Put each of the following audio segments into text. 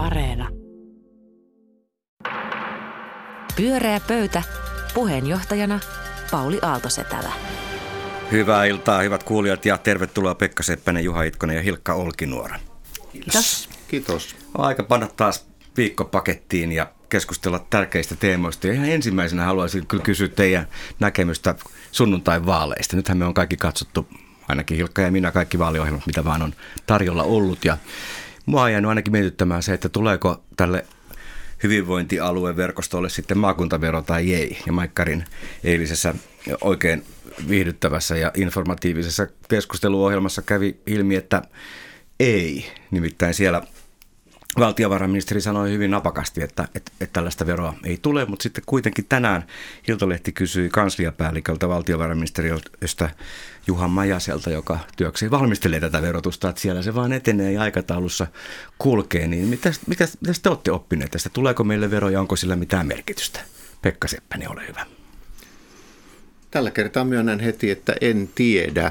Areena. Pyöreä pöytä. Puheenjohtajana Pauli Aaltosetälä. Hyvää iltaa, hyvät kuulijat ja tervetuloa Pekka Seppänen, Juha Itkonen ja Hilkka Olkinuora. Kiitos. Kiitos. On aika panna taas viikko pakettiin ja keskustella tärkeistä teemoista. Ja ihan ensimmäisenä haluaisin kyllä kysyä teidän näkemystä sunnuntain vaaleista. Nythän me on kaikki katsottu, ainakin Hilkka ja minä, kaikki vaaliohjelmat, mitä vaan on tarjolla ollut. Ja mua on jäänyt ainakin mietittämään se, että tuleeko tälle hyvinvointialueverkostolle sitten maakuntavero tai ei. Ja Maikkarin eilisessä oikein viihdyttävässä ja informatiivisessa keskusteluohjelmassa kävi ilmi, että ei. Nimittäin siellä valtiovarainministeri sanoi hyvin napakasti, että, että, että tällaista veroa ei tule, mutta sitten kuitenkin tänään Hiltolehti kysyi kansliapäälliköltä valtiovarainministeriöstä Juhan Majaselta, joka työkseen valmistelee tätä verotusta, että siellä se vaan etenee ja aikataulussa kulkee. Niin mitä, te olette oppineet tästä? Tuleeko meille vero ja onko sillä mitään merkitystä? Pekka Seppänen, ole hyvä. Tällä kertaa myönnän heti, että en tiedä.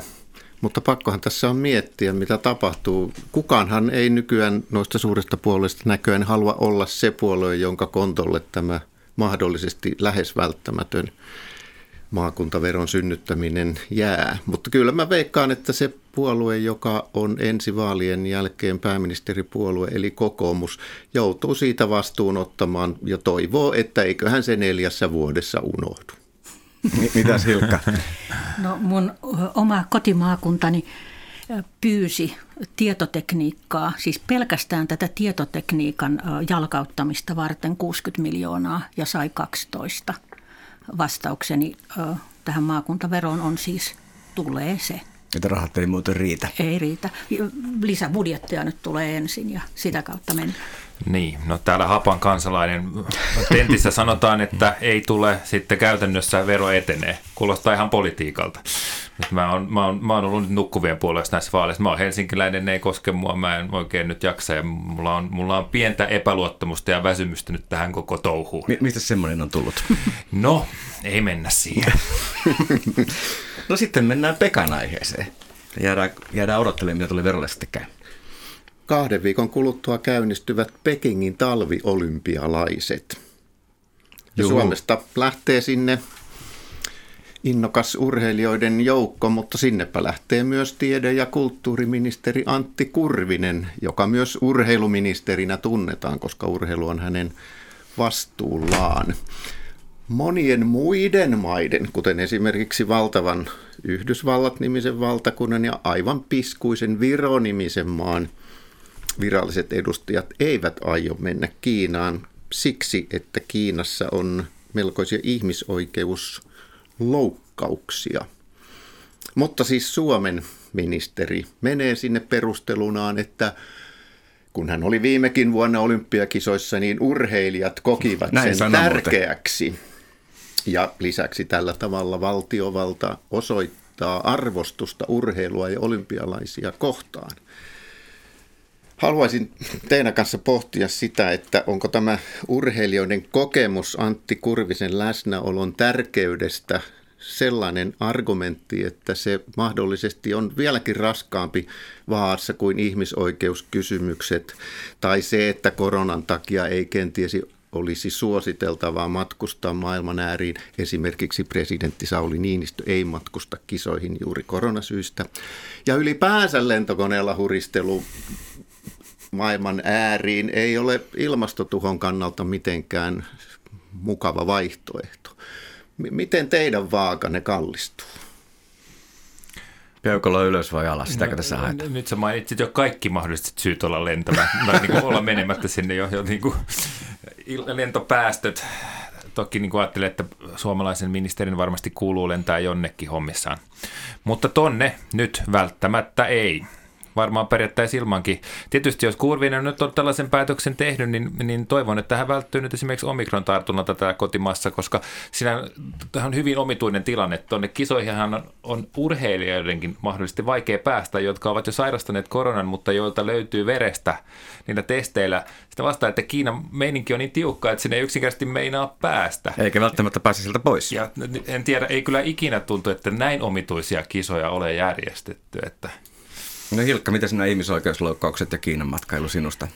Mutta pakkohan tässä on miettiä, mitä tapahtuu. Kukaanhan ei nykyään noista suurista puolueista näköjään halua olla se puolue, jonka kontolle tämä mahdollisesti lähes välttämätön maakuntaveron synnyttäminen jää. Mutta kyllä mä veikkaan, että se puolue, joka on ensi vaalien jälkeen pääministeripuolue, eli kokoomus, joutuu siitä vastuun ottamaan ja toivoo, että eiköhän se neljässä vuodessa unohdu. Mitä Silkka? No mun oma kotimaakuntani pyysi tietotekniikkaa, siis pelkästään tätä tietotekniikan jalkauttamista varten 60 miljoonaa ja sai 12. Vastaukseni tähän maakuntaveroon on siis tulee se. Että rahat ei muuten riitä. Ei riitä. Lisäbudjettia nyt tulee ensin ja sitä kautta mennään. Niin, no täällä Hapan kansalainen tentissä sanotaan, että ei tule, sitten käytännössä vero etenee. Kuulostaa ihan politiikalta. Nyt mä, oon, mä, oon, mä oon ollut nyt nukkuvien puolesta näissä vaaleissa. Mä oon helsinkiläinen, ne ei koske mua, mä en oikein nyt jaksa ja mulla on, mulla on pientä epäluottamusta ja väsymystä nyt tähän koko touhuun. M- mistä semmoinen on tullut? No, ei mennä siihen. no sitten mennään Pekan aiheeseen. Jäädään, jäädään odottelemaan, mitä tulee verolle sitten käy kahden viikon kuluttua käynnistyvät Pekingin talviolympialaiset. Ja Suomesta lähtee sinne innokas urheilijoiden joukko, mutta sinnepä lähtee myös tiede- ja kulttuuriministeri Antti Kurvinen, joka myös urheiluministerinä tunnetaan, koska urheilu on hänen vastuullaan. Monien muiden maiden, kuten esimerkiksi valtavan Yhdysvallat-nimisen valtakunnan ja aivan piskuisen Viro-nimisen maan viralliset edustajat eivät aio mennä Kiinaan siksi, että Kiinassa on melkoisia ihmisoikeusloukkauksia. Mutta siis Suomen ministeri menee sinne perustelunaan, että kun hän oli viimekin vuonna olympiakisoissa, niin urheilijat kokivat Näin sen tärkeäksi. Muuten. Ja lisäksi tällä tavalla valtiovalta osoittaa arvostusta urheilua ja olympialaisia kohtaan. Haluaisin teidän kanssa pohtia sitä, että onko tämä urheilijoiden kokemus Antti Kurvisen läsnäolon tärkeydestä sellainen argumentti, että se mahdollisesti on vieläkin raskaampi vaassa kuin ihmisoikeuskysymykset tai se, että koronan takia ei kenties olisi suositeltavaa matkustaa maailman ääriin. Esimerkiksi presidentti Sauli Niinistö ei matkusta kisoihin juuri koronasyistä. Ja ylipäänsä lentokoneella huristelu maailman ääriin ei ole ilmastotuhon kannalta mitenkään mukava vaihtoehto. M- miten teidän vaakanne kallistuu? Peukalo ylös vai alas, sitäkö no, tässä haetaan? Nyt sä mainitsit jo kaikki mahdolliset syyt olla lentämään, tai niin kuin olla menemättä sinne jo, jo niin kuin lentopäästöt. Toki niin kuin ajattelen, että suomalaisen ministerin varmasti kuuluu lentää jonnekin hommissaan. Mutta tonne nyt välttämättä ei varmaan periaatteessa ilmankin. Tietysti jos Kurvinen nyt on tällaisen päätöksen tehnyt, niin, niin toivon, että hän välttyy nyt esimerkiksi omikron tartunnalta tätä kotimassa, koska siinä on hyvin omituinen tilanne. Tuonne kisoihinhan on, on urheilijoidenkin mahdollisesti vaikea päästä, jotka ovat jo sairastaneet koronan, mutta joilta löytyy verestä niillä testeillä. Sitä vastaa, että Kiinan meininki on niin tiukka, että sinne ei yksinkertaisesti meinaa päästä. Eikä välttämättä pääse sieltä pois. Ja en tiedä, ei kyllä ikinä tuntu, että näin omituisia kisoja ole järjestetty. Että No Hilkka, mitä sinä ihmisoikeusloukkaukset ja Kiinan matkailu sinusta?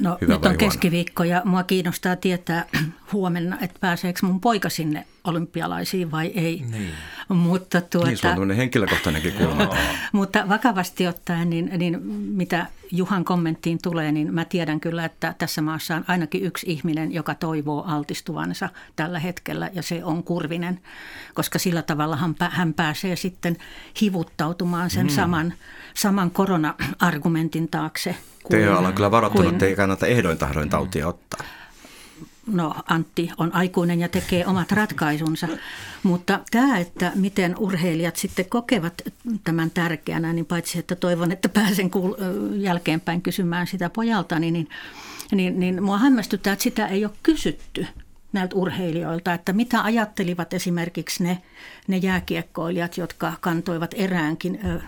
No Hyvä nyt on huono? keskiviikko ja mua kiinnostaa tietää huomenna, että pääseekö mun poika sinne olympialaisiin vai ei. Niin. Mutta tuota, Niin, sulla on tämmöinen henkilökohtainenkin kulma. Mutta vakavasti ottaen, niin, niin mitä Juhan kommenttiin tulee, niin mä tiedän kyllä, että tässä maassa on ainakin yksi ihminen, joka toivoo altistuvansa tällä hetkellä, ja se on Kurvinen, koska sillä tavalla hän, hän pääsee sitten hivuttautumaan sen mm. saman, saman korona-argumentin taakse. THL on kyllä varoittanut, että ei kannata ehdoin tahdoin tautia ottaa. No Antti on aikuinen ja tekee omat ratkaisunsa, mutta tämä, että miten urheilijat sitten kokevat tämän tärkeänä, niin paitsi että toivon, että pääsen kuul- jälkeenpäin kysymään sitä pojaltani, niin, niin, niin mua hämmästyttää, että sitä ei ole kysytty näiltä urheilijoilta, että mitä ajattelivat esimerkiksi ne, ne jääkiekkoilijat, jotka kantoivat eräänkin ö,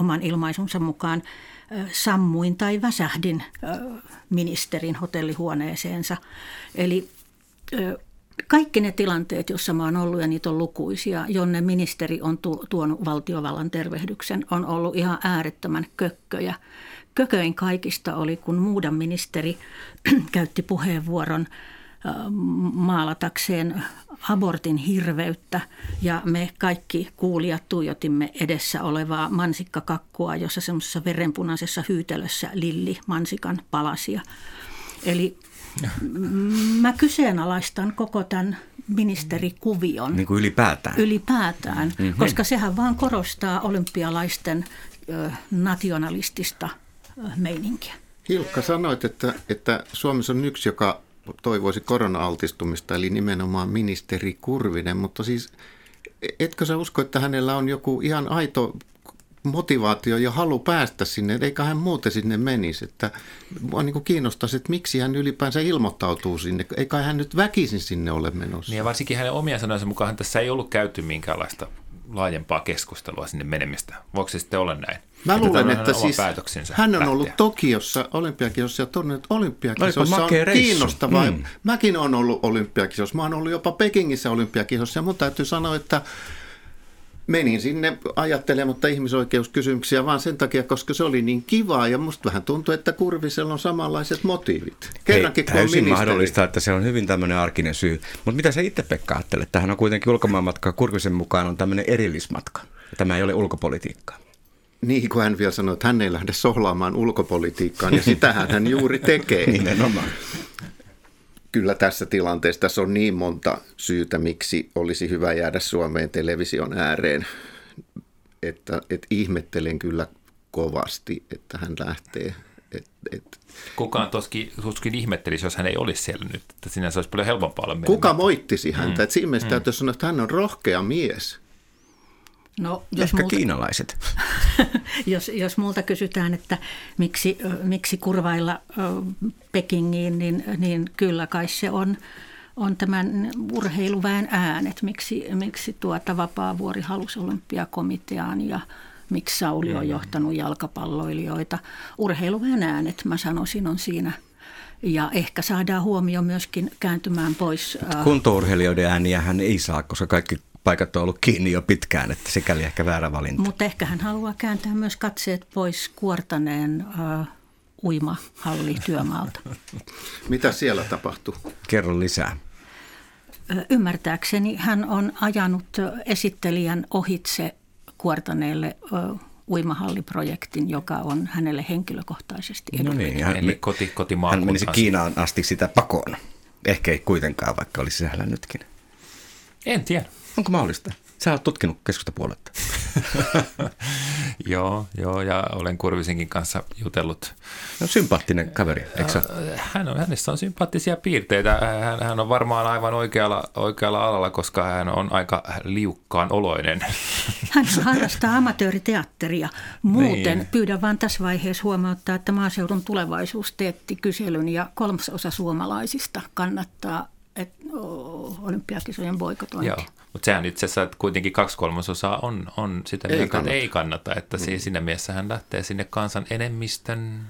oman ilmaisunsa mukaan sammuin tai väsähdin ministerin hotellihuoneeseensa. Eli kaikki ne tilanteet, joissa mä oon ollut, ja niitä on lukuisia, jonne ministeri on tu- tuonut valtiovallan tervehdyksen, on ollut ihan äärettömän kökköjä. Kököin kaikista oli, kun muudan ministeri käytti puheenvuoron maalatakseen abortin hirveyttä ja me kaikki kuulijat tuijotimme edessä olevaa mansikkakakkua, jossa semmoisessa verenpunaisessa hyytelössä Lilli mansikan palasia. Eli mä kyseenalaistan koko tämän ministerikuvion Niin kuin ylipäätään. ylipäätään, mm-hmm. koska sehän vaan korostaa olympialaisten nationalistista meininkiä. Hilkka, sanoit, että, että Suomessa on yksi, joka toivoisi korona-altistumista, eli nimenomaan ministeri Kurvinen, mutta siis etkö sä usko, että hänellä on joku ihan aito motivaatio ja halu päästä sinne, eikä hän muuten sinne menisi. Että mua niin kiinnostaisi, että miksi hän ylipäänsä ilmoittautuu sinne, eikä hän nyt väkisin sinne ole menossa. Niin ja varsinkin hänen omia sanojensa mukaan tässä ei ollut käyty minkäänlaista laajempaa keskustelua sinne menemistä. Voiko se sitten olla näin? Mä luulen, että hänen oma siis hän on lähteä. ollut Tokiossa olympiakisossa ja todennut, että olympiakisoissa Olipa on reissu. kiinnostavaa. Mm. Mäkin olen ollut olympiakisossa. Mä oon ollut jopa Pekingissä olympiakisossa ja mun täytyy sanoa, että menin sinne ajattelematta ihmisoikeuskysymyksiä vaan sen takia, koska se oli niin kivaa ja musta vähän tuntuu, että Kurvisella on samanlaiset motiivit. Kerrankin Hei, täysin ministeri. mahdollista, että se on hyvin tämmöinen arkinen syy. Mutta mitä sä itse Pekka ajattelet? Tähän on kuitenkin ulkomaanmatka Kurvisen mukaan on tämmöinen erillismatka. Ja Tämä ei ole ulkopolitiikkaa. Niin kuin hän vielä sanoi, että hän ei lähde sohlaamaan ulkopolitiikkaan ja sitähän hän juuri tekee. Nimenomaan. Kyllä tässä tilanteessa tässä on niin monta syytä, miksi olisi hyvä jäädä Suomeen television ääreen, että, että ihmettelen kyllä kovasti, että hän lähtee. Et, et, Kukaan toskin, tuskin ihmettelisi, jos hän ei olisi siellä nyt. Että sinänsä olisi paljon helpompaa olla kuka moittisi häntä? Mm. Et siinä mielessä mm. täytyy sanoa, että hän on rohkea mies. No, jos Ehkä multa, kiinalaiset. jos, jos multa kysytään, että miksi, miksi kurvailla Pekingiin, niin, niin kyllä kai se on, on tämän urheiluväen äänet. Miksi, miksi tuota Vapaavuori halusi olympiakomiteaan ja miksi Sauli on johtanut jalkapalloilijoita. Urheiluväen äänet, mä sanoisin, on siinä. Ja ehkä saadaan huomio myöskin kääntymään pois. Kuntourheilijoiden ääniä hän ei saa, koska kaikki paikat on ollut kiinni jo pitkään, että sikäli ehkä väärä valinta. Mutta ehkä hän haluaa kääntää myös katseet pois kuortaneen äh, uimahalli työmaalta. Mitä siellä tapahtuu? Kerro lisää. Ymmärtääkseni hän on ajanut esittelijän ohitse kuortaneelle ö, uimahalliprojektin, joka on hänelle henkilökohtaisesti No niin, hän, Eli koti, kotimaan hän menisi Kiinaan asti sitä pakoon. Ehkä ei kuitenkaan, vaikka olisi sisällä nytkin. En tiedä. Onko mahdollista? Sä oot tutkinut keskustapuoletta. joo, joo, ja olen Kurvisenkin kanssa jutellut. No, sympaattinen kaveri, eikö ole? Hän on, hänessä on sympaattisia piirteitä. Hän, hän on varmaan aivan oikealla, oikealla alalla, koska hän on aika liukkaan oloinen. Hän harrastaa amatööriteatteria. Muuten Niin. pyydän vain tässä vaiheessa huomauttaa, että maaseudun tulevaisuus teetti kyselyn ja kolmasosa suomalaisista kannattaa et, o, olympiakisojen boikotointia. Joo, mutta sehän itse asiassa että kuitenkin kaksi kolmasosaa on, on sitä Ei mieltä, että kannata. ei kannata. Että mm. siinä mielessä hän lähtee sinne kansan enemmistön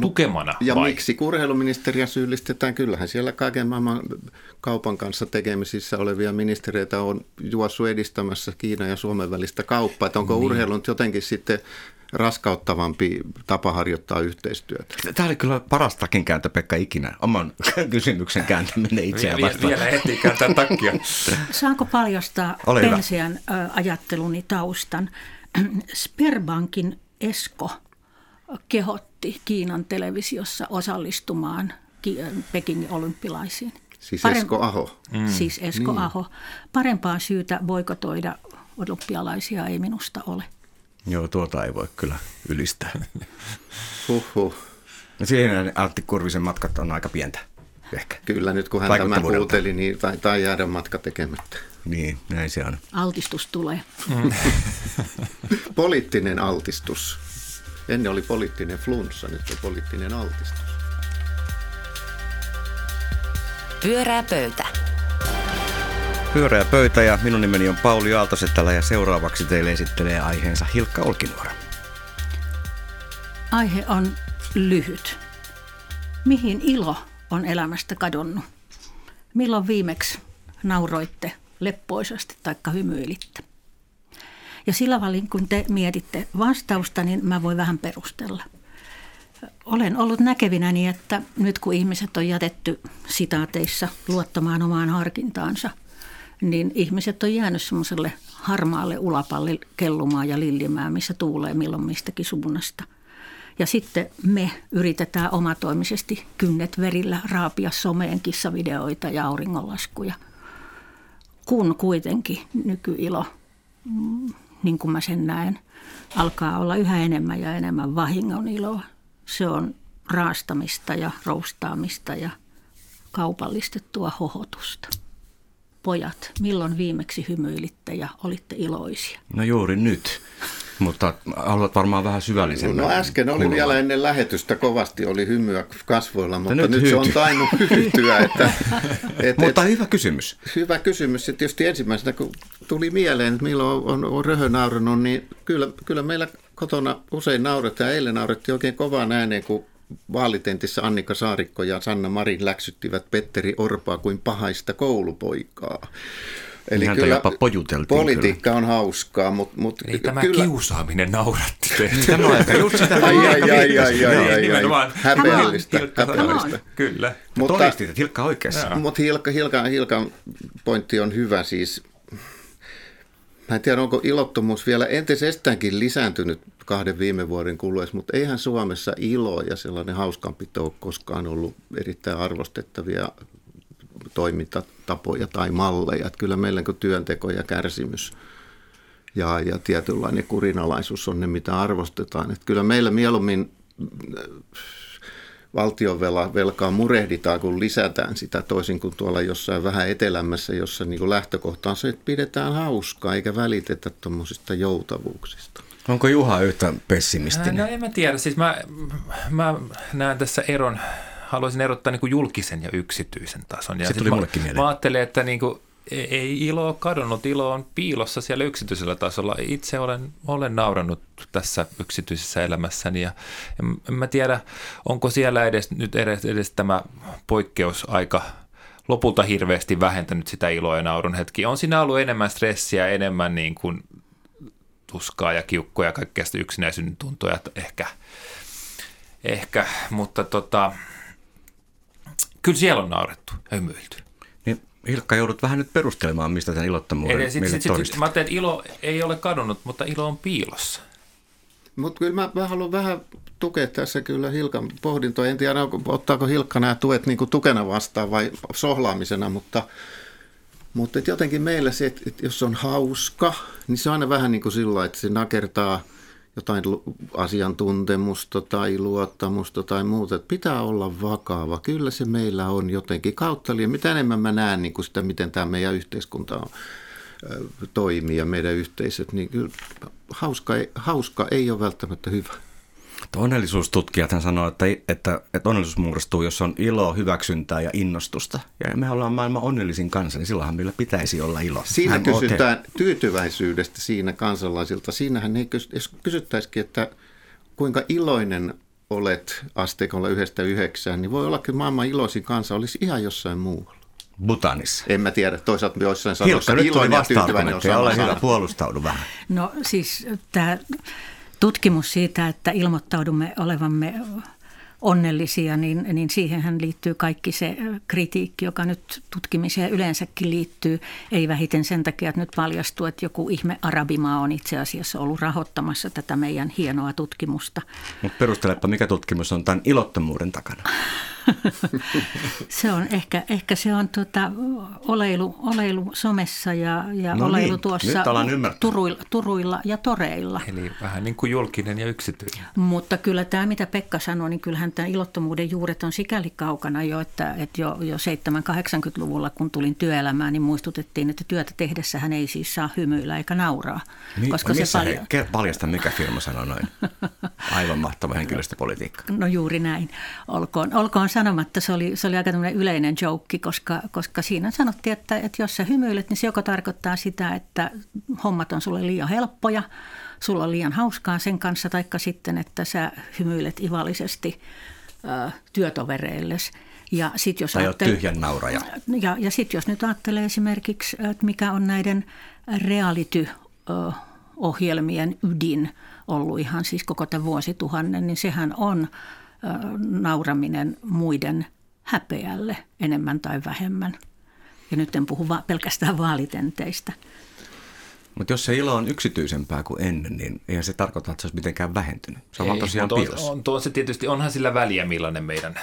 tukemana Ja vai? miksi kurheiluministeriä syyllistetään? Kyllähän siellä kaiken maailman kaupan kanssa tekemisissä olevia ministereitä on juossut edistämässä Kiinan ja Suomen välistä kauppaa. Että onko niin. urheilu nyt jotenkin sitten raskauttavampi tapa harjoittaa yhteistyötä? Tämä oli kyllä paras takin kääntö Pekka ikinä. Oman kysymyksen kääntäminen itseään vastaan. vielä heti kääntää takkia. Saanko paljastaa Ole. Pensian ajatteluni taustan? Sperbankin Esko kehotti Kiinan televisiossa osallistumaan Ki- Pekingin olympilaisiin. Siis Esko Aho. Mm. Siis Esko niin. Aho. Parempaa syytä boikotoida olympialaisia ei minusta ole. Joo, tuota ei voi kyllä ylistää. Huhhuh. No siinä Antti Kurvisen matkat on aika pientä ehkä. Kyllä nyt kun hän tämän kuunteli, niin taitaa jäädä matka tekemättä. Niin, näin se on. Altistus tulee. Poliittinen altistus. Ennen oli poliittinen flunssa, nyt on poliittinen altistus. Pyörää pöytä. Pyöreä pöytä ja minun nimeni on Pauli Aaltosetälä ja seuraavaksi teille esittelee aiheensa Hilkka Olkinuora. Aihe on lyhyt. Mihin ilo on elämästä kadonnut? Milloin viimeksi nauroitte leppoisasti tai hymyilitte? Ja sillä välin, kun te mietitte vastausta, niin mä voin vähän perustella. Olen ollut näkevinäni, että nyt kun ihmiset on jätetty sitaateissa luottamaan omaan harkintaansa, niin ihmiset on jäänyt semmoiselle harmaalle ulapalle kellumaan ja lillimään, missä tuulee milloin mistäkin suunnasta. Ja sitten me yritetään omatoimisesti kynnet verillä raapia someen kissavideoita ja auringonlaskuja. Kun kuitenkin nykyilo, mm, niin kuin mä sen näen, alkaa olla yhä enemmän ja enemmän vahingon iloa. Se on raastamista ja roustaamista ja kaupallistettua hohotusta. Pojat, milloin viimeksi hymyilitte ja olitte iloisia? No juuri nyt, mutta haluat varmaan vähän syvällisemmän. No äsken oli kulman. vielä ennen lähetystä kovasti oli hymyä kasvoilla, mutta nyt nyt, se on tainnut hyytyä. Että, et, Mutta et, hyvä kysymys. hyvä kysymys. Ja tietysti ensimmäisenä, kun tuli mieleen, että milloin on, on röhö niin kyllä, kyllä meillä kotona usein nauretaan. Eilen naurettiin oikein kovaan ääneen, kun vaalitentissä Annika Saarikko ja Sanna Marin läksyttivät Petteri Orpaa kuin pahaista koulupoikaa. Niin häntä jopa pojuteltiin Politiikka on hauskaa, mutta, mutta Niin tämä kyllä... kiusaaminen nauratti teitä. Tämä on ehkä just sitä, Ai, ai, Hilkka ai, ai, ai, ai, ai. Häpeällistä, Hilkka häpeällistä. Kyllä. Mutta, Todistit, että Hilkka on oikeassa. mutta Hilka, Hilka, Hilkan pointti on hyvä siis. Mä en tiedä, onko ilottomuus vielä entisestäänkin lisääntynyt kahden viime vuoden kuluessa, mutta eihän Suomessa ilo ja sellainen hauskanpito ole koskaan ollut erittäin arvostettavia toimintatapoja tai malleja. Että kyllä meillä niin työnteko ja kärsimys ja, ja tietynlainen kurinalaisuus on ne, mitä arvostetaan. Että kyllä meillä mieluummin valtionvelkaa velkaa murehditaan, kun lisätään sitä toisin kuin tuolla jossain vähän etelämässä, jossa niin kuin lähtökohta on se, että pidetään hauskaa eikä välitetä tuommoisista joutavuuksista. Onko Juha yhtä pessimistinen? No en mä tiedä. Siis mä, mä näen tässä eron, haluaisin erottaa niin kuin julkisen ja yksityisen tason. Ja Se tuli mullekin mieleen. Mä ajattelen, että niin kuin, ei ilo ole kadonnut, ilo on piilossa siellä yksityisellä tasolla. Itse olen, olen naurannut tässä yksityisessä elämässäni ja en, en mä tiedä, onko siellä edes nyt edes, edes tämä poikkeusaika lopulta hirveästi vähentänyt sitä iloa ja naurun hetki. On siinä ollut enemmän stressiä, enemmän niin kuin tuskaa ja kiukkoja ja kaikkea sitä yksinäisyyden tuntoja, ehkä, ehkä, mutta tota, kyllä siellä on naurettu ja hymyilty. Niin Hilkka, joudut vähän nyt perustelemaan, mistä tämän ilottomuuden Eli sit, meille sit, sit, mä ajattelin, että ilo ei ole kadonnut, mutta ilo on piilossa. Mutta kyllä mä, mä haluan vähän tukea tässä kyllä Hilkan pohdintoa. En tiedä, ottaako Hilkka nämä tuet niin kuin tukena vastaan vai sohlaamisena, mutta, mutta et jotenkin meillä se, että, että jos on hauska, niin se on aina vähän niin kuin sillä että se nakertaa jotain asiantuntemusta tai luottamusta tai muuta. Että pitää olla vakava. Kyllä se meillä on jotenkin kautta. liian. Mitä enemmän mä näen niin kuin sitä, miten tämä meidän yhteiskunta on, toimii ja meidän yhteisöt, niin kyllä hauska hauska ei ole välttämättä hyvä. Onnellisuustutkijathan sanoo, että, että, että onnellisuus muodostuu, jos on ilo, hyväksyntää ja innostusta. Ja me ollaan maailman onnellisin kansa, niin silloinhan meillä pitäisi olla ilo. Siinä Hän kysytään tyytyväisyydestä siinä kansalaisilta. Siinähän ei kysyttäisikin, että kuinka iloinen olet asteikolla yhdestä yhdeksään, niin voi olla, että maailman iloisin kansa olisi ihan jossain muualla. Butanissa. En mä tiedä, toisaalta joissain sanoissa iloinen ja tyytyväinen on sama Ole hyvä, puolustaudu vähän. No siis tämä tutkimus siitä, että ilmoittaudumme olevamme onnellisia, niin, niin siihenhän liittyy kaikki se kritiikki, joka nyt tutkimiseen yleensäkin liittyy. Ei vähiten sen takia, että nyt paljastuu, että joku ihme arabimaa on itse asiassa ollut rahoittamassa tätä meidän hienoa tutkimusta. Mutta perustelepa, mikä tutkimus on tämän ilottomuuden takana. Se on ehkä, ehkä se on tota, oleilu, oleilu somessa ja, ja No oleilu niin, tuossa turuilla, turuilla ja toreilla. Eli vähän niin kuin julkinen ja yksityinen. Mutta kyllä tämä, mitä Pekka sanoi, niin kyllähän tämä ilottomuuden juuret on sikäli kaukana jo, että, että jo, jo 7-80-luvulla, kun tulin työelämään, niin muistutettiin, että työtä tehdessähän ei siis saa hymyillä eikä nauraa. Niin, koska se missä paljon... he, paljasta, mikä firma sanoi noin. Aivan mahtava henkilöstöpolitiikka. No juuri näin. Olkoon, olkoon sanomatta, se oli, se oli aika yleinen joke, koska, koska siinä sanottiin, että, että jos sä hymyilet, niin se joko tarkoittaa sitä, että hommat on sulle liian helppoja, sulla on liian hauskaa sen kanssa, taikka sitten, että sä hymyilet ivallisesti ö, työtovereilles. Ja sit jos Tai ajattel- tyhjän nauraja. ja, ja sitten jos nyt ajattelee esimerkiksi, että mikä on näiden reality-ohjelmien ydin ollut ihan siis koko tämän vuosituhannen, niin sehän on nauraminen muiden häpeälle enemmän tai vähemmän. Ja nyt en puhu va- pelkästään vaalitenteistä. Mutta jos se ilo on yksityisempää kuin ennen, niin eihän se tarkoita, että se olisi mitenkään vähentynyt. Se on vaan Ei, tosiaan mutta on, piilossa. on, on, se tietysti, onhan sillä väliä, millainen meidän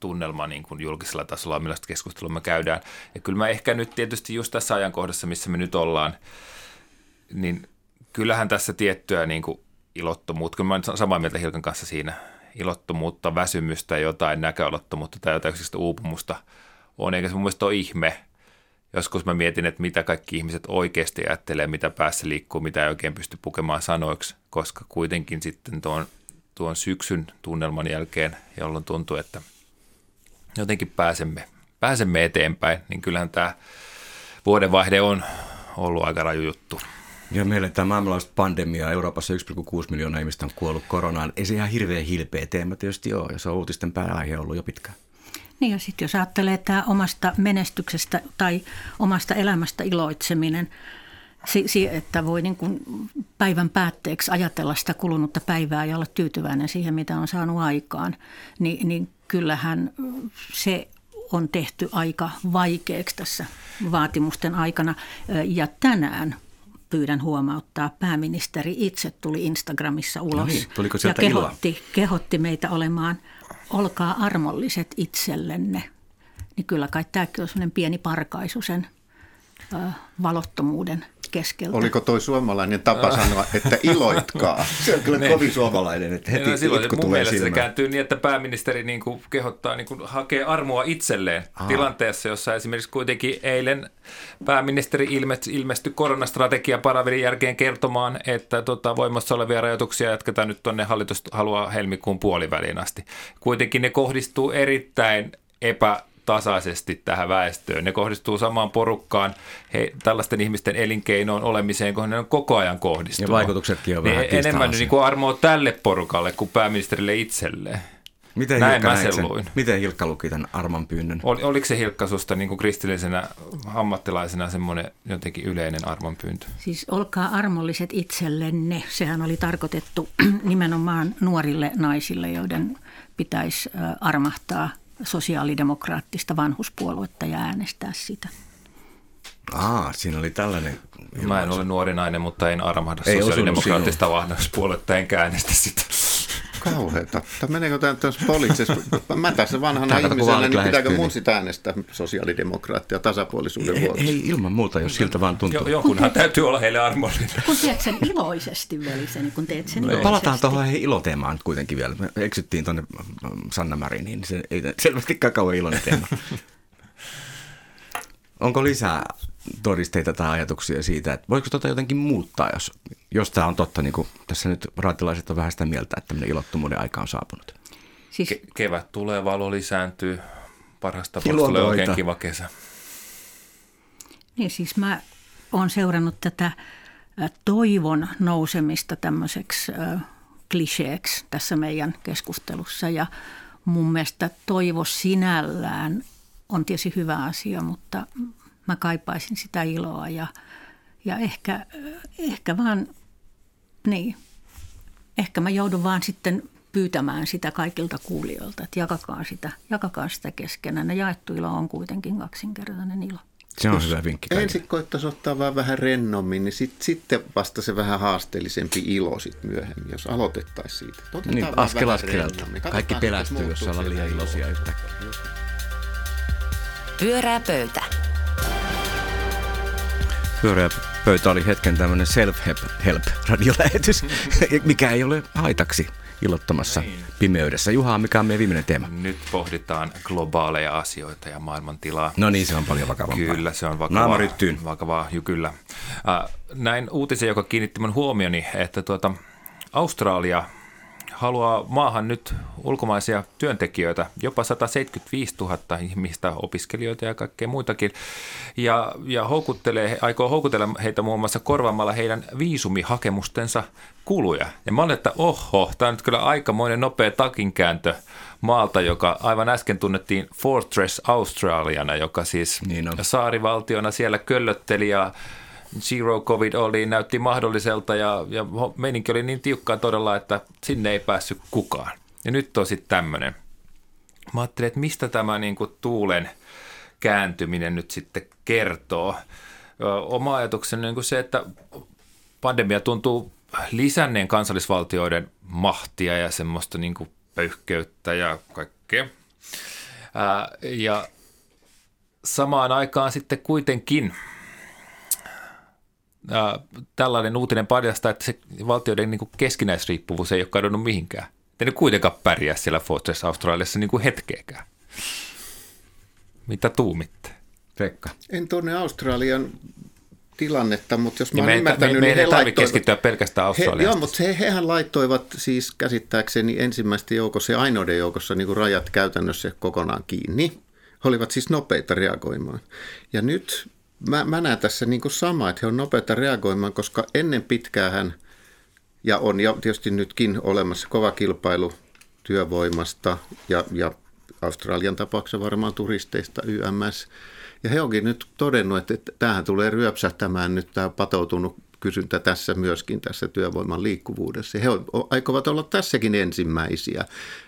tunnelma niin kuin julkisella tasolla on, millaista keskustelua me käydään. Ja kyllä mä ehkä nyt tietysti just tässä ajankohdassa, missä me nyt ollaan, niin kyllähän tässä tiettyä niin kuin ilottomuutta, kyllä mä olen samaa mieltä Hilkan kanssa siinä, ilottomuutta, väsymystä, jotain näköalattomuutta tai jotain uupumusta on, eikä se mun mielestä ole ihme. Joskus mä mietin, että mitä kaikki ihmiset oikeasti ajattelee, mitä päässä liikkuu, mitä ei oikein pysty pukemaan sanoiksi, koska kuitenkin sitten tuon, tuon syksyn tunnelman jälkeen, jolloin tuntuu, että jotenkin pääsemme, pääsemme eteenpäin, niin kyllähän tämä vuodenvaihde on ollut aika raju juttu. Ja meillä tämä maailmanlaajuista pandemiaa, Euroopassa 1,6 miljoonaa ihmistä on kuollut koronaan. Ei se ihan hirveän hilpeä teema tietysti ole, ja se on uutisten pääaihe ollut jo pitkään. Niin ja sitten jos ajattelee tämä omasta menestyksestä tai omasta elämästä iloitseminen, si- että voi niin kuin päivän päätteeksi ajatella sitä kulunutta päivää ja olla tyytyväinen siihen, mitä on saanut aikaan, niin, niin kyllähän se on tehty aika vaikeaksi tässä vaatimusten aikana. Ja tänään pyydän huomauttaa, pääministeri itse tuli Instagramissa ulos No niin, tuliko ja iloa? kehotti, kehotti meitä olemaan, olkaa armolliset itsellenne. Niin kyllä kai tämäkin on sellainen pieni parkaisu sen ö, valottomuuden keskeltä. Oliko toi suomalainen tapa sanoa, että iloitkaa? Se on kyllä Ne. kovin suomalainen, että heti No, silloin itku mun tulee mielestä se silmään. kääntyy niin, että pääministeri niin kuin kehottaa niin kuin hakee armoa itselleen Aa. tilanteessa, jossa esimerkiksi kuitenkin eilen pääministeri ilmestyi, ilmestyi koronastrategia paravelin jälkeen kertomaan, että tota, voimassa olevia rajoituksia jatketaan nyt tuonne hallitus haluaa helmikuun puoliväliin asti. Kuitenkin ne kohdistuu erittäin epä tasaisesti tähän väestöön. Ne kohdistuu samaan porukkaan, he, tällaisten ihmisten elinkeinoon olemiseen, kun ne on koko ajan kohdistunut. Ja vaikutuksetkin on Niin vähän Enemmän niin kuin armoa tälle porukalle kuin pääministerille itselleen. Miten Näin Hilkka, mä sen luin. miten Hilkka luki tämän arman pyynnön? Ol, oliko se Hilkka susta niin kuin kristillisenä ammattilaisena semmoinen jotenkin yleinen armonpyyntö? Siis olkaa armolliset itsellenne. Sehän oli tarkoitettu nimenomaan nuorille naisille, joiden pitäisi armahtaa sosiaalidemokraattista vanhuspuoluetta ja äänestää sitä. Aa, siinä oli tällainen. Mä en ole nuori nainen, mutta en armahda Ei sosiaalidemokraattista vanhuspuoluetta, enkä äänestä sitä. Kauheeta. Tämä meneekö tämä tässä poliittisessa? Mä tässä vanhana kun ihmisenä, niin pitääkö lähestyy, mun niin- sitä äänestää sosiaalidemokraattia tasapuolisuuden Ei, vuoksi? ei ilman muuta, jos siltä vaan tuntuu. Jo, jonkunhan täytyy olla heille armollinen. Kun teet sen iloisesti, veliseni, kun teet sen iloisesti. Palataan tuohon hei iloteemaan kuitenkin vielä. Me eksyttiin tuonne Sanna Mariniin, niin se ei selvästikään kauan iloinen teema. Onko lisää todisteita tai ajatuksia siitä, että voiko tota jotenkin muuttaa, jos, jos tämä on totta, niin kuin tässä nyt raatilaiset on vähän sitä mieltä, että tämmöinen ilottomuuden aika on saapunut. Siis Ke- kevät tulee, valo lisääntyy, parhaasta Ja tapauksesta tulee oikein kiva kesä. Niin siis mä oon seurannut tätä ä, toivon nousemista tämmöiseksi ä, kliseeksi tässä meidän keskustelussa ja mun mielestä toivo sinällään on tietysti hyvä asia, mutta mä kaipaisin sitä iloa ja, ja ehkä, ehkä vaan, niin, ehkä mä joudun vaan sitten pyytämään sitä kaikilta kuulijoilta, että jakakaa sitä, jakakaa sitä keskenään. Ja jaettu ilo on kuitenkin kaksinkertainen ilo. Se on hyvä vinkki. Ensin koittaisi ottaa vaan vähän rennommin, niin sit, sitten vasta se vähän haasteellisempi ilo sit myöhemmin, jos aloitettaisiin siitä. Otetaan niin, askel askeleelta. Kaikki pelästyy, jos ollaan liian iloisia yhtäkkiä. Pyörää pöytä. Pyöreä pöytä oli hetken tämmöinen self-help radiolähetys, mikä ei ole haitaksi ilottamassa niin. pimeydessä. Juha, mikä on meidän viimeinen teema? Nyt pohditaan globaaleja asioita ja maailman tilaa. No niin, se on paljon vakavampaa. Kyllä, se on vakavaa. Vakavaa, jo kyllä. Äh, näin uutisen, joka kiinnitti mun huomioni, että tuota, Australia haluaa maahan nyt ulkomaisia työntekijöitä, jopa 175 000 ihmistä, opiskelijoita ja kaikkea muitakin, ja, ja houkuttelee, aikoo houkutella heitä muun muassa korvaamalla heidän viisumihakemustensa kuluja. Ja mä olen, että oho, tämä on nyt kyllä aikamoinen nopea takinkääntö maalta, joka aivan äsken tunnettiin Fortress Australiana, joka siis niin on. saarivaltiona siellä köllötteli ja Zero Covid oli, näytti mahdolliselta ja, ja meininki oli niin tiukkaa todella, että sinne ei päässyt kukaan. Ja nyt on sitten tämmöinen. Mä ajattelin, että mistä tämä niin kuin tuulen kääntyminen nyt sitten kertoo. Oma ajatukseni on niin se, että pandemia tuntuu lisänneen kansallisvaltioiden mahtia ja semmoista niin kuin pöyhkeyttä ja kaikkea. Ää, ja samaan aikaan sitten kuitenkin – tällainen uutinen paljastaa, että se valtioiden niin kuin keskinäisriippuvuus ei ole kadonnut mihinkään. Te nyt kuitenkaan pärjää siellä Fortress Australiassa niin kuin hetkeäkään. Mitä tuumitte? Pekka. En tunne Australian tilannetta, mutta jos mä oon ymmärtänyt, me, me, niin he laittoivat... keskittyä pelkästään Australiasta. He, joo, mutta he, hehän laittoivat siis käsittääkseni ensimmäisten joukossa ja ainoiden joukossa niin kuin rajat käytännössä kokonaan kiinni. He olivat siis nopeita reagoimaan. Ja nyt mä, mä näen tässä niin kuin sama, että he on nopeita reagoimaan, koska ennen pitkään ja on ja tietysti nytkin olemassa kova kilpailu työvoimasta ja, ja Australian tapauksessa varmaan turisteista YMS. Ja he onkin nyt todennut, että, tämähän tulee ryöpsähtämään nyt tämä patoutunut kysyntä tässä myöskin tässä työvoiman liikkuvuudessa. He aikovat olla tässäkin ensimmäisiä.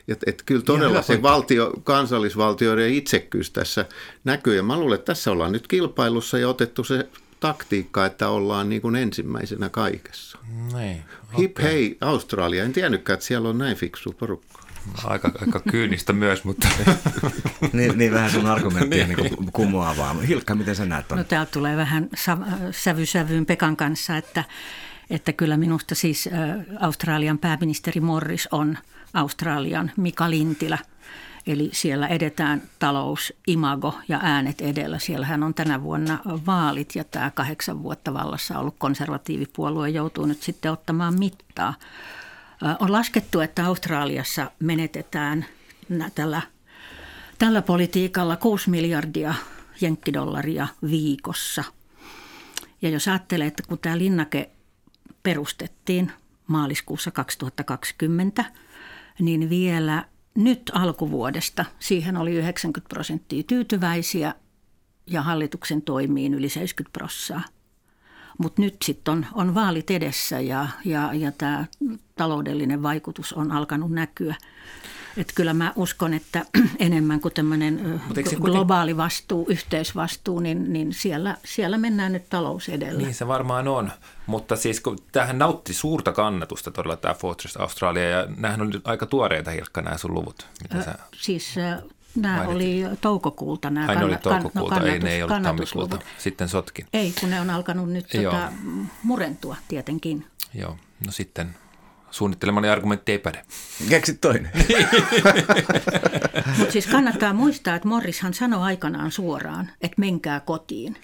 Et, et kyllä todella se valtio, kansallisvaltioiden itsekkyys tässä näkyy. Ja mä luulen, että tässä ollaan nyt kilpailussa ja otettu se taktiikka, että ollaan niin kuin ensimmäisenä kaikessa. Niin, okay. Hip hei Australia, en tiennytkään, että siellä on näin fiksu porukka. Aika, aika kyynistä myös, mutta... niin, niin vähän sun argumenttia niin. niin kumoavaa. Hilkka, miten sä näet on? No täältä tulee vähän sävy sävyyn Pekan kanssa, että, että kyllä minusta siis Australian pääministeri Morris on Australian Mika Lintilä. Eli siellä edetään talous, imago ja äänet edellä. Siellähän on tänä vuonna vaalit ja tämä kahdeksan vuotta vallassa ollut konservatiivipuolue joutuu nyt sitten ottamaan mittaa. On laskettu, että Australiassa menetetään tällä, tällä politiikalla 6 miljardia jenkkidollaria viikossa. Ja jos ajattelee, että kun tämä linnake perustettiin maaliskuussa 2020, niin vielä nyt alkuvuodesta siihen oli 90 prosenttia tyytyväisiä ja hallituksen toimiin yli 70 prosenttia. Mutta nyt sitten on, on vaalit edessä ja, ja, ja tämä taloudellinen vaikutus on alkanut näkyä. Et kyllä mä uskon, että enemmän kuin tämmöinen globaali vastuu, yhteisvastuu, niin, niin siellä, siellä mennään nyt talous edellä. Niin se varmaan on, mutta siis kun tämähän nautti suurta kannatusta todella tämä Fortress Australia ja nämähän on nyt aika tuoreita Hilkka nämä sun luvut. Mitä sä... Siis Nämä oli toukokuulta. Nämä Ai ne oli toukokuulta, no, ei ne ei ollut tammikuulta. Sitten sotkin. Ei, kun ne on alkanut nyt tota, murentua tietenkin. Joo, no sitten suunnittelemani argumentti ei päde. Keksit toinen. Mutta siis kannattaa muistaa, että Morrishan sanoi aikanaan suoraan, että menkää kotiin.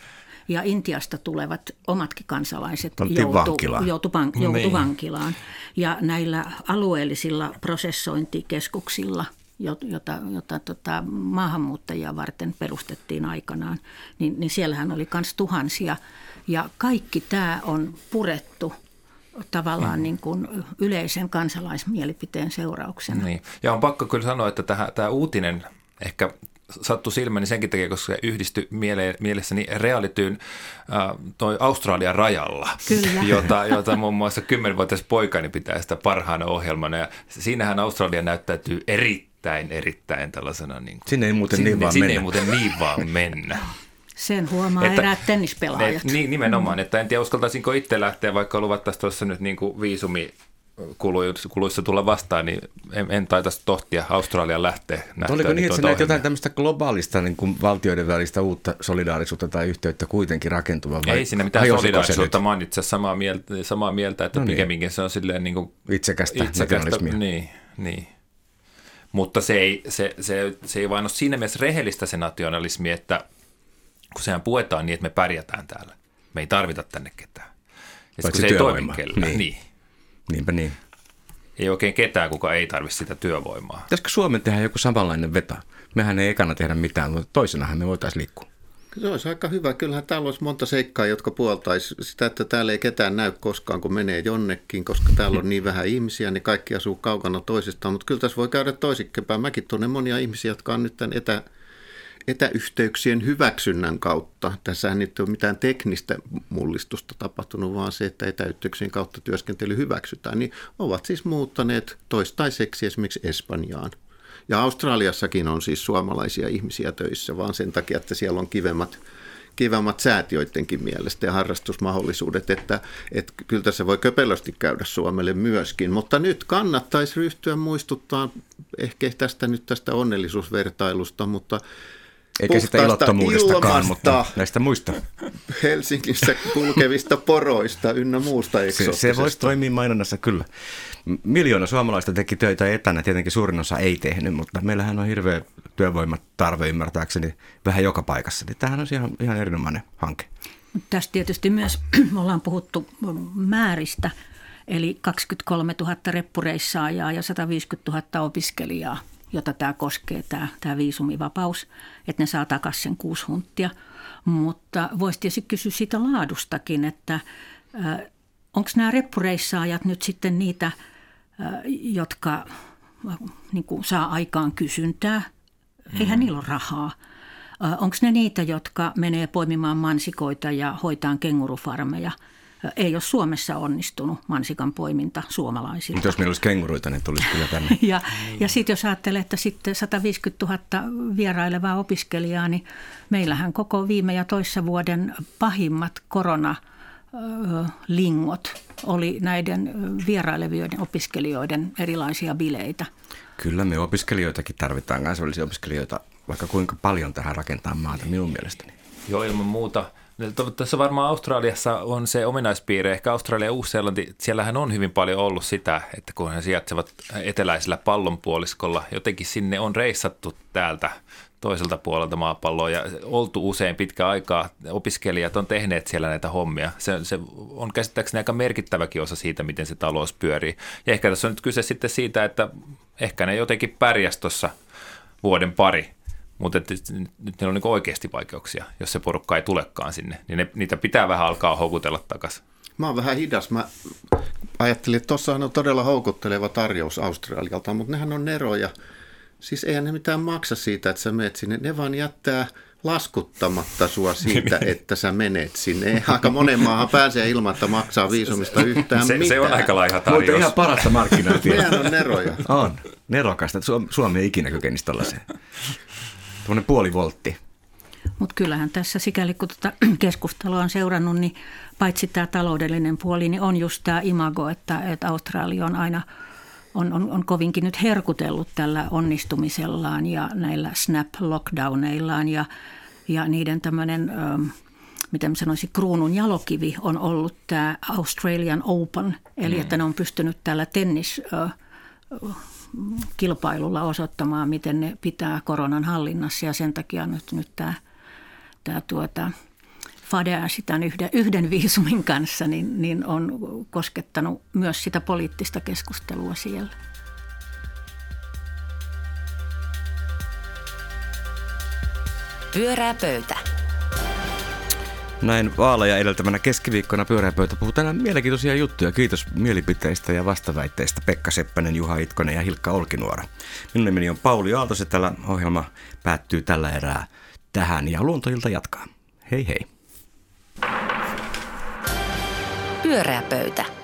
Ja Intiasta tulevat omatkin kansalaiset joutu, vankilaan. Joutu, joutu niin. vankilaan. Ja näillä alueellisilla prosessointikeskuksilla – jota, jota tota, maahanmuuttajia varten perustettiin aikanaan, niin, niin siellähän oli myös tuhansia. Ja kaikki tämä on purettu tavallaan niin kuin yleisen kansalaismielipiteen seurauksena. Niin. Ja on pakko kyllä sanoa, että tämä, tämä uutinen ehkä sattui silmäni senkin takia, koska se yhdistyi miele- mielessäni reaalityyn äh, toi Australian rajalla, Kyllä. Jota, jota muun muassa kymmenvuotias poikani pitää sitä parhaana ohjelmana. Ja siinähän Australia näyttäytyy erittäin, erittäin tällaisena. Niin kuin, Sinne ei muuten niin vaan sinne mennä. ei muuten niin vaan mennä. Sen huomaa Että- eräät tennispelaajat. Et, niin, nimenomaan, että en tiedä uskaltaisinko itse lähteä, vaikka luvattaisiin tuossa nyt niin kuin viisumi kuluissa tulla vastaan, niin en, en taitaisi tohtia Australian lähteä. nähtyä Oliko niin, että sä tuota näet jotain tämmöistä globaalista niin kuin valtioiden välistä uutta solidaarisuutta tai yhteyttä kuitenkin rakentuva? Vai Ei siinä mitään solidaarisuutta, mä oon itse asiassa samaa mieltä, samaa mieltä että No niin. niin. pikemminkin se on silleen niin kuin Itsekästä nationalismia. Niin, niin. Mutta se ei, se, se, se ei vain ole siinä mielessä rehellistä se nationalismi, että kun sehän puetaan niin, että me pärjätään täällä. Me ei tarvita tänne ketään. Ja kun se ei toimi kellään, Niin. niin. niin. Niinpä niin. Ei oikein ketään, kuka ei tarvitse sitä työvoimaa. Pitäisikö Suomen tehdä joku samanlainen veto? Mehän ei ekana tehdä mitään, mutta toisenahan me voitaisiin liikkua. Se olisi aika hyvä. Kyllähän täällä olisi monta seikkaa, jotka puoltaisi sitä, että täällä ei ketään näy koskaan, kun menee jonnekin, koska täällä on niin vähän ihmisiä, niin kaikki asuu kaukana toisistaan. Mutta kyllä tässä voi käydä toisikkepäin. Mäkin tunnen monia ihmisiä, jotka on nyt tämän etä, etäyhteyksien hyväksynnän kautta. Tässähän nyt ei ole mitään teknistä mullistusta tapahtunut, vaan se, että etäyhteyksien kautta työskentely hyväksytään, niin ovat siis muuttaneet toistaiseksi esimerkiksi Espanjaan. Ja Australiassakin on siis suomalaisia ihmisiä töissä, vaan sen takia, että siellä on kivemmat, kivemmat säät joidenkin mielestä ja harrastusmahdollisuudet, että, että kyllä tässä voi köpelösti käydä Suomelle myöskin. Mutta nyt kannattaisi ryhtyä muistuttaa ehkä tästä nyt tästä onnellisuusvertailusta, mutta Eikä sitä ilottomuudestakaan, mutta näistä muista. Helsingissä kulkevista poroista ynnä muusta Se, eksoottisesta. se voisi toimia mainonnassa kyllä. Miljoona suomalaista teki töitä etänä, tietenkin suurin osa ei tehnyt, mutta meillähän on hirveä työvoimatarve ymmärtääkseni vähän joka paikassa. Niin tämähän on ihan, ihan erinomainen hanke. Mutta Tässä tietysti myös me ollaan puhuttu määristä, eli 23 000 reppureissaajaa ja 150 000 opiskelijaa, jota tämä koskee, tämä, tämä viisumivapaus, että ne saa takaisin sen kuusi hunttia. Mutta voisi tietysti kysyä siitä laadustakin, että onko nämä reppureissaajat nyt sitten niitä, äh, jotka äh, niin kuin saa aikaan kysyntää, eihän niillä ole rahaa. Onko ne niitä, jotka menee poimimaan mansikoita ja hoitaan kengurufarmeja? Ei ole Suomessa onnistunut mansikan poiminta suomalaisilla. Mutta jos meillä olisi kenguruita, niin tulisi kyllä tänne. Ja, ja sitten jos ajattelee, että sitten 150 000 vierailevaa opiskelijaa, niin meillähän koko viime ja toissa vuoden pahimmat koronalingot oli näiden vierailevien opiskelijoiden erilaisia bileitä. Kyllä me opiskelijoitakin tarvitaan, kansainvälisiä opiskelijoita, vaikka kuinka paljon tähän rakentaa maata minun mielestäni. Joo, ilman muuta. Tässä varmaan Australiassa on se ominaispiirre, ehkä Australia ja Uusi-Seelanti, siellähän on hyvin paljon ollut sitä, että kun he sijaitsevat eteläisellä pallonpuoliskolla, jotenkin sinne on reissattu täältä toiselta puolelta maapalloa ja oltu usein pitkä aikaa. Opiskelijat on tehneet siellä näitä hommia. Se, se on käsittääkseni aika merkittäväkin osa siitä, miten se talous pyörii. Ja ehkä tässä on nyt kyse sitten siitä, että ehkä ne jotenkin pärjäs tuossa vuoden pari, mutta et, nyt niillä on niin oikeasti vaikeuksia, jos se porukka ei tulekaan sinne. Niin ne, niitä pitää vähän alkaa houkutella takaisin. Mä oon vähän hidas. Mä ajattelin, että tuossahan on todella houkutteleva tarjous Australialta, mutta nehän on neroja. Siis eihän ne mitään maksa siitä, että sä menet sinne. Ne vaan jättää laskuttamatta sua siitä, että sä menet sinne. Aika monen maahan pääsee ilman, että maksaa viisumista yhtään Se, mitään. se on aika laiha Mutta tarjous. ihan parasta markkinointia. Nehän on neroja. on. Nerokasta. Suom- Suomi ei ikinä kykenisi tällaiseen. Tuommoinen puoli voltti. Mutta kyllähän tässä, sikäli kun tuota keskustelua on seurannut, niin paitsi tämä taloudellinen puoli, niin on just tämä imago, että, että Australia on aina on, on, on kovinkin nyt herkutellut tällä onnistumisellaan ja näillä snap-lockdowneillaan ja, ja niiden tämmöinen, ähm, miten sanoisin, kruunun jalokivi on ollut tämä Australian Open, eli mm. että ne on pystynyt tällä tennis äh, kilpailulla osoittamaan, miten ne pitää koronan hallinnassa ja sen takia nyt, nyt tämä, tämä tuota, Fadea tämän yhden, yhden viisumin kanssa niin, niin on koskettanut myös sitä poliittista keskustelua siellä. Pyörää pöytä. Näin vaaleja edeltävänä keskiviikkona pyöräpöytä puhutaan mielenkiintoisia juttuja. Kiitos mielipiteistä ja vastaväitteistä Pekka Seppänen, Juha Itkonen ja Hilkka Olkinuora. Minun nimeni on Pauli Aaltos ja tällä ohjelma päättyy tällä erää tähän ja luontoilta jatkaa. Hei hei. Pyöreä pöytä.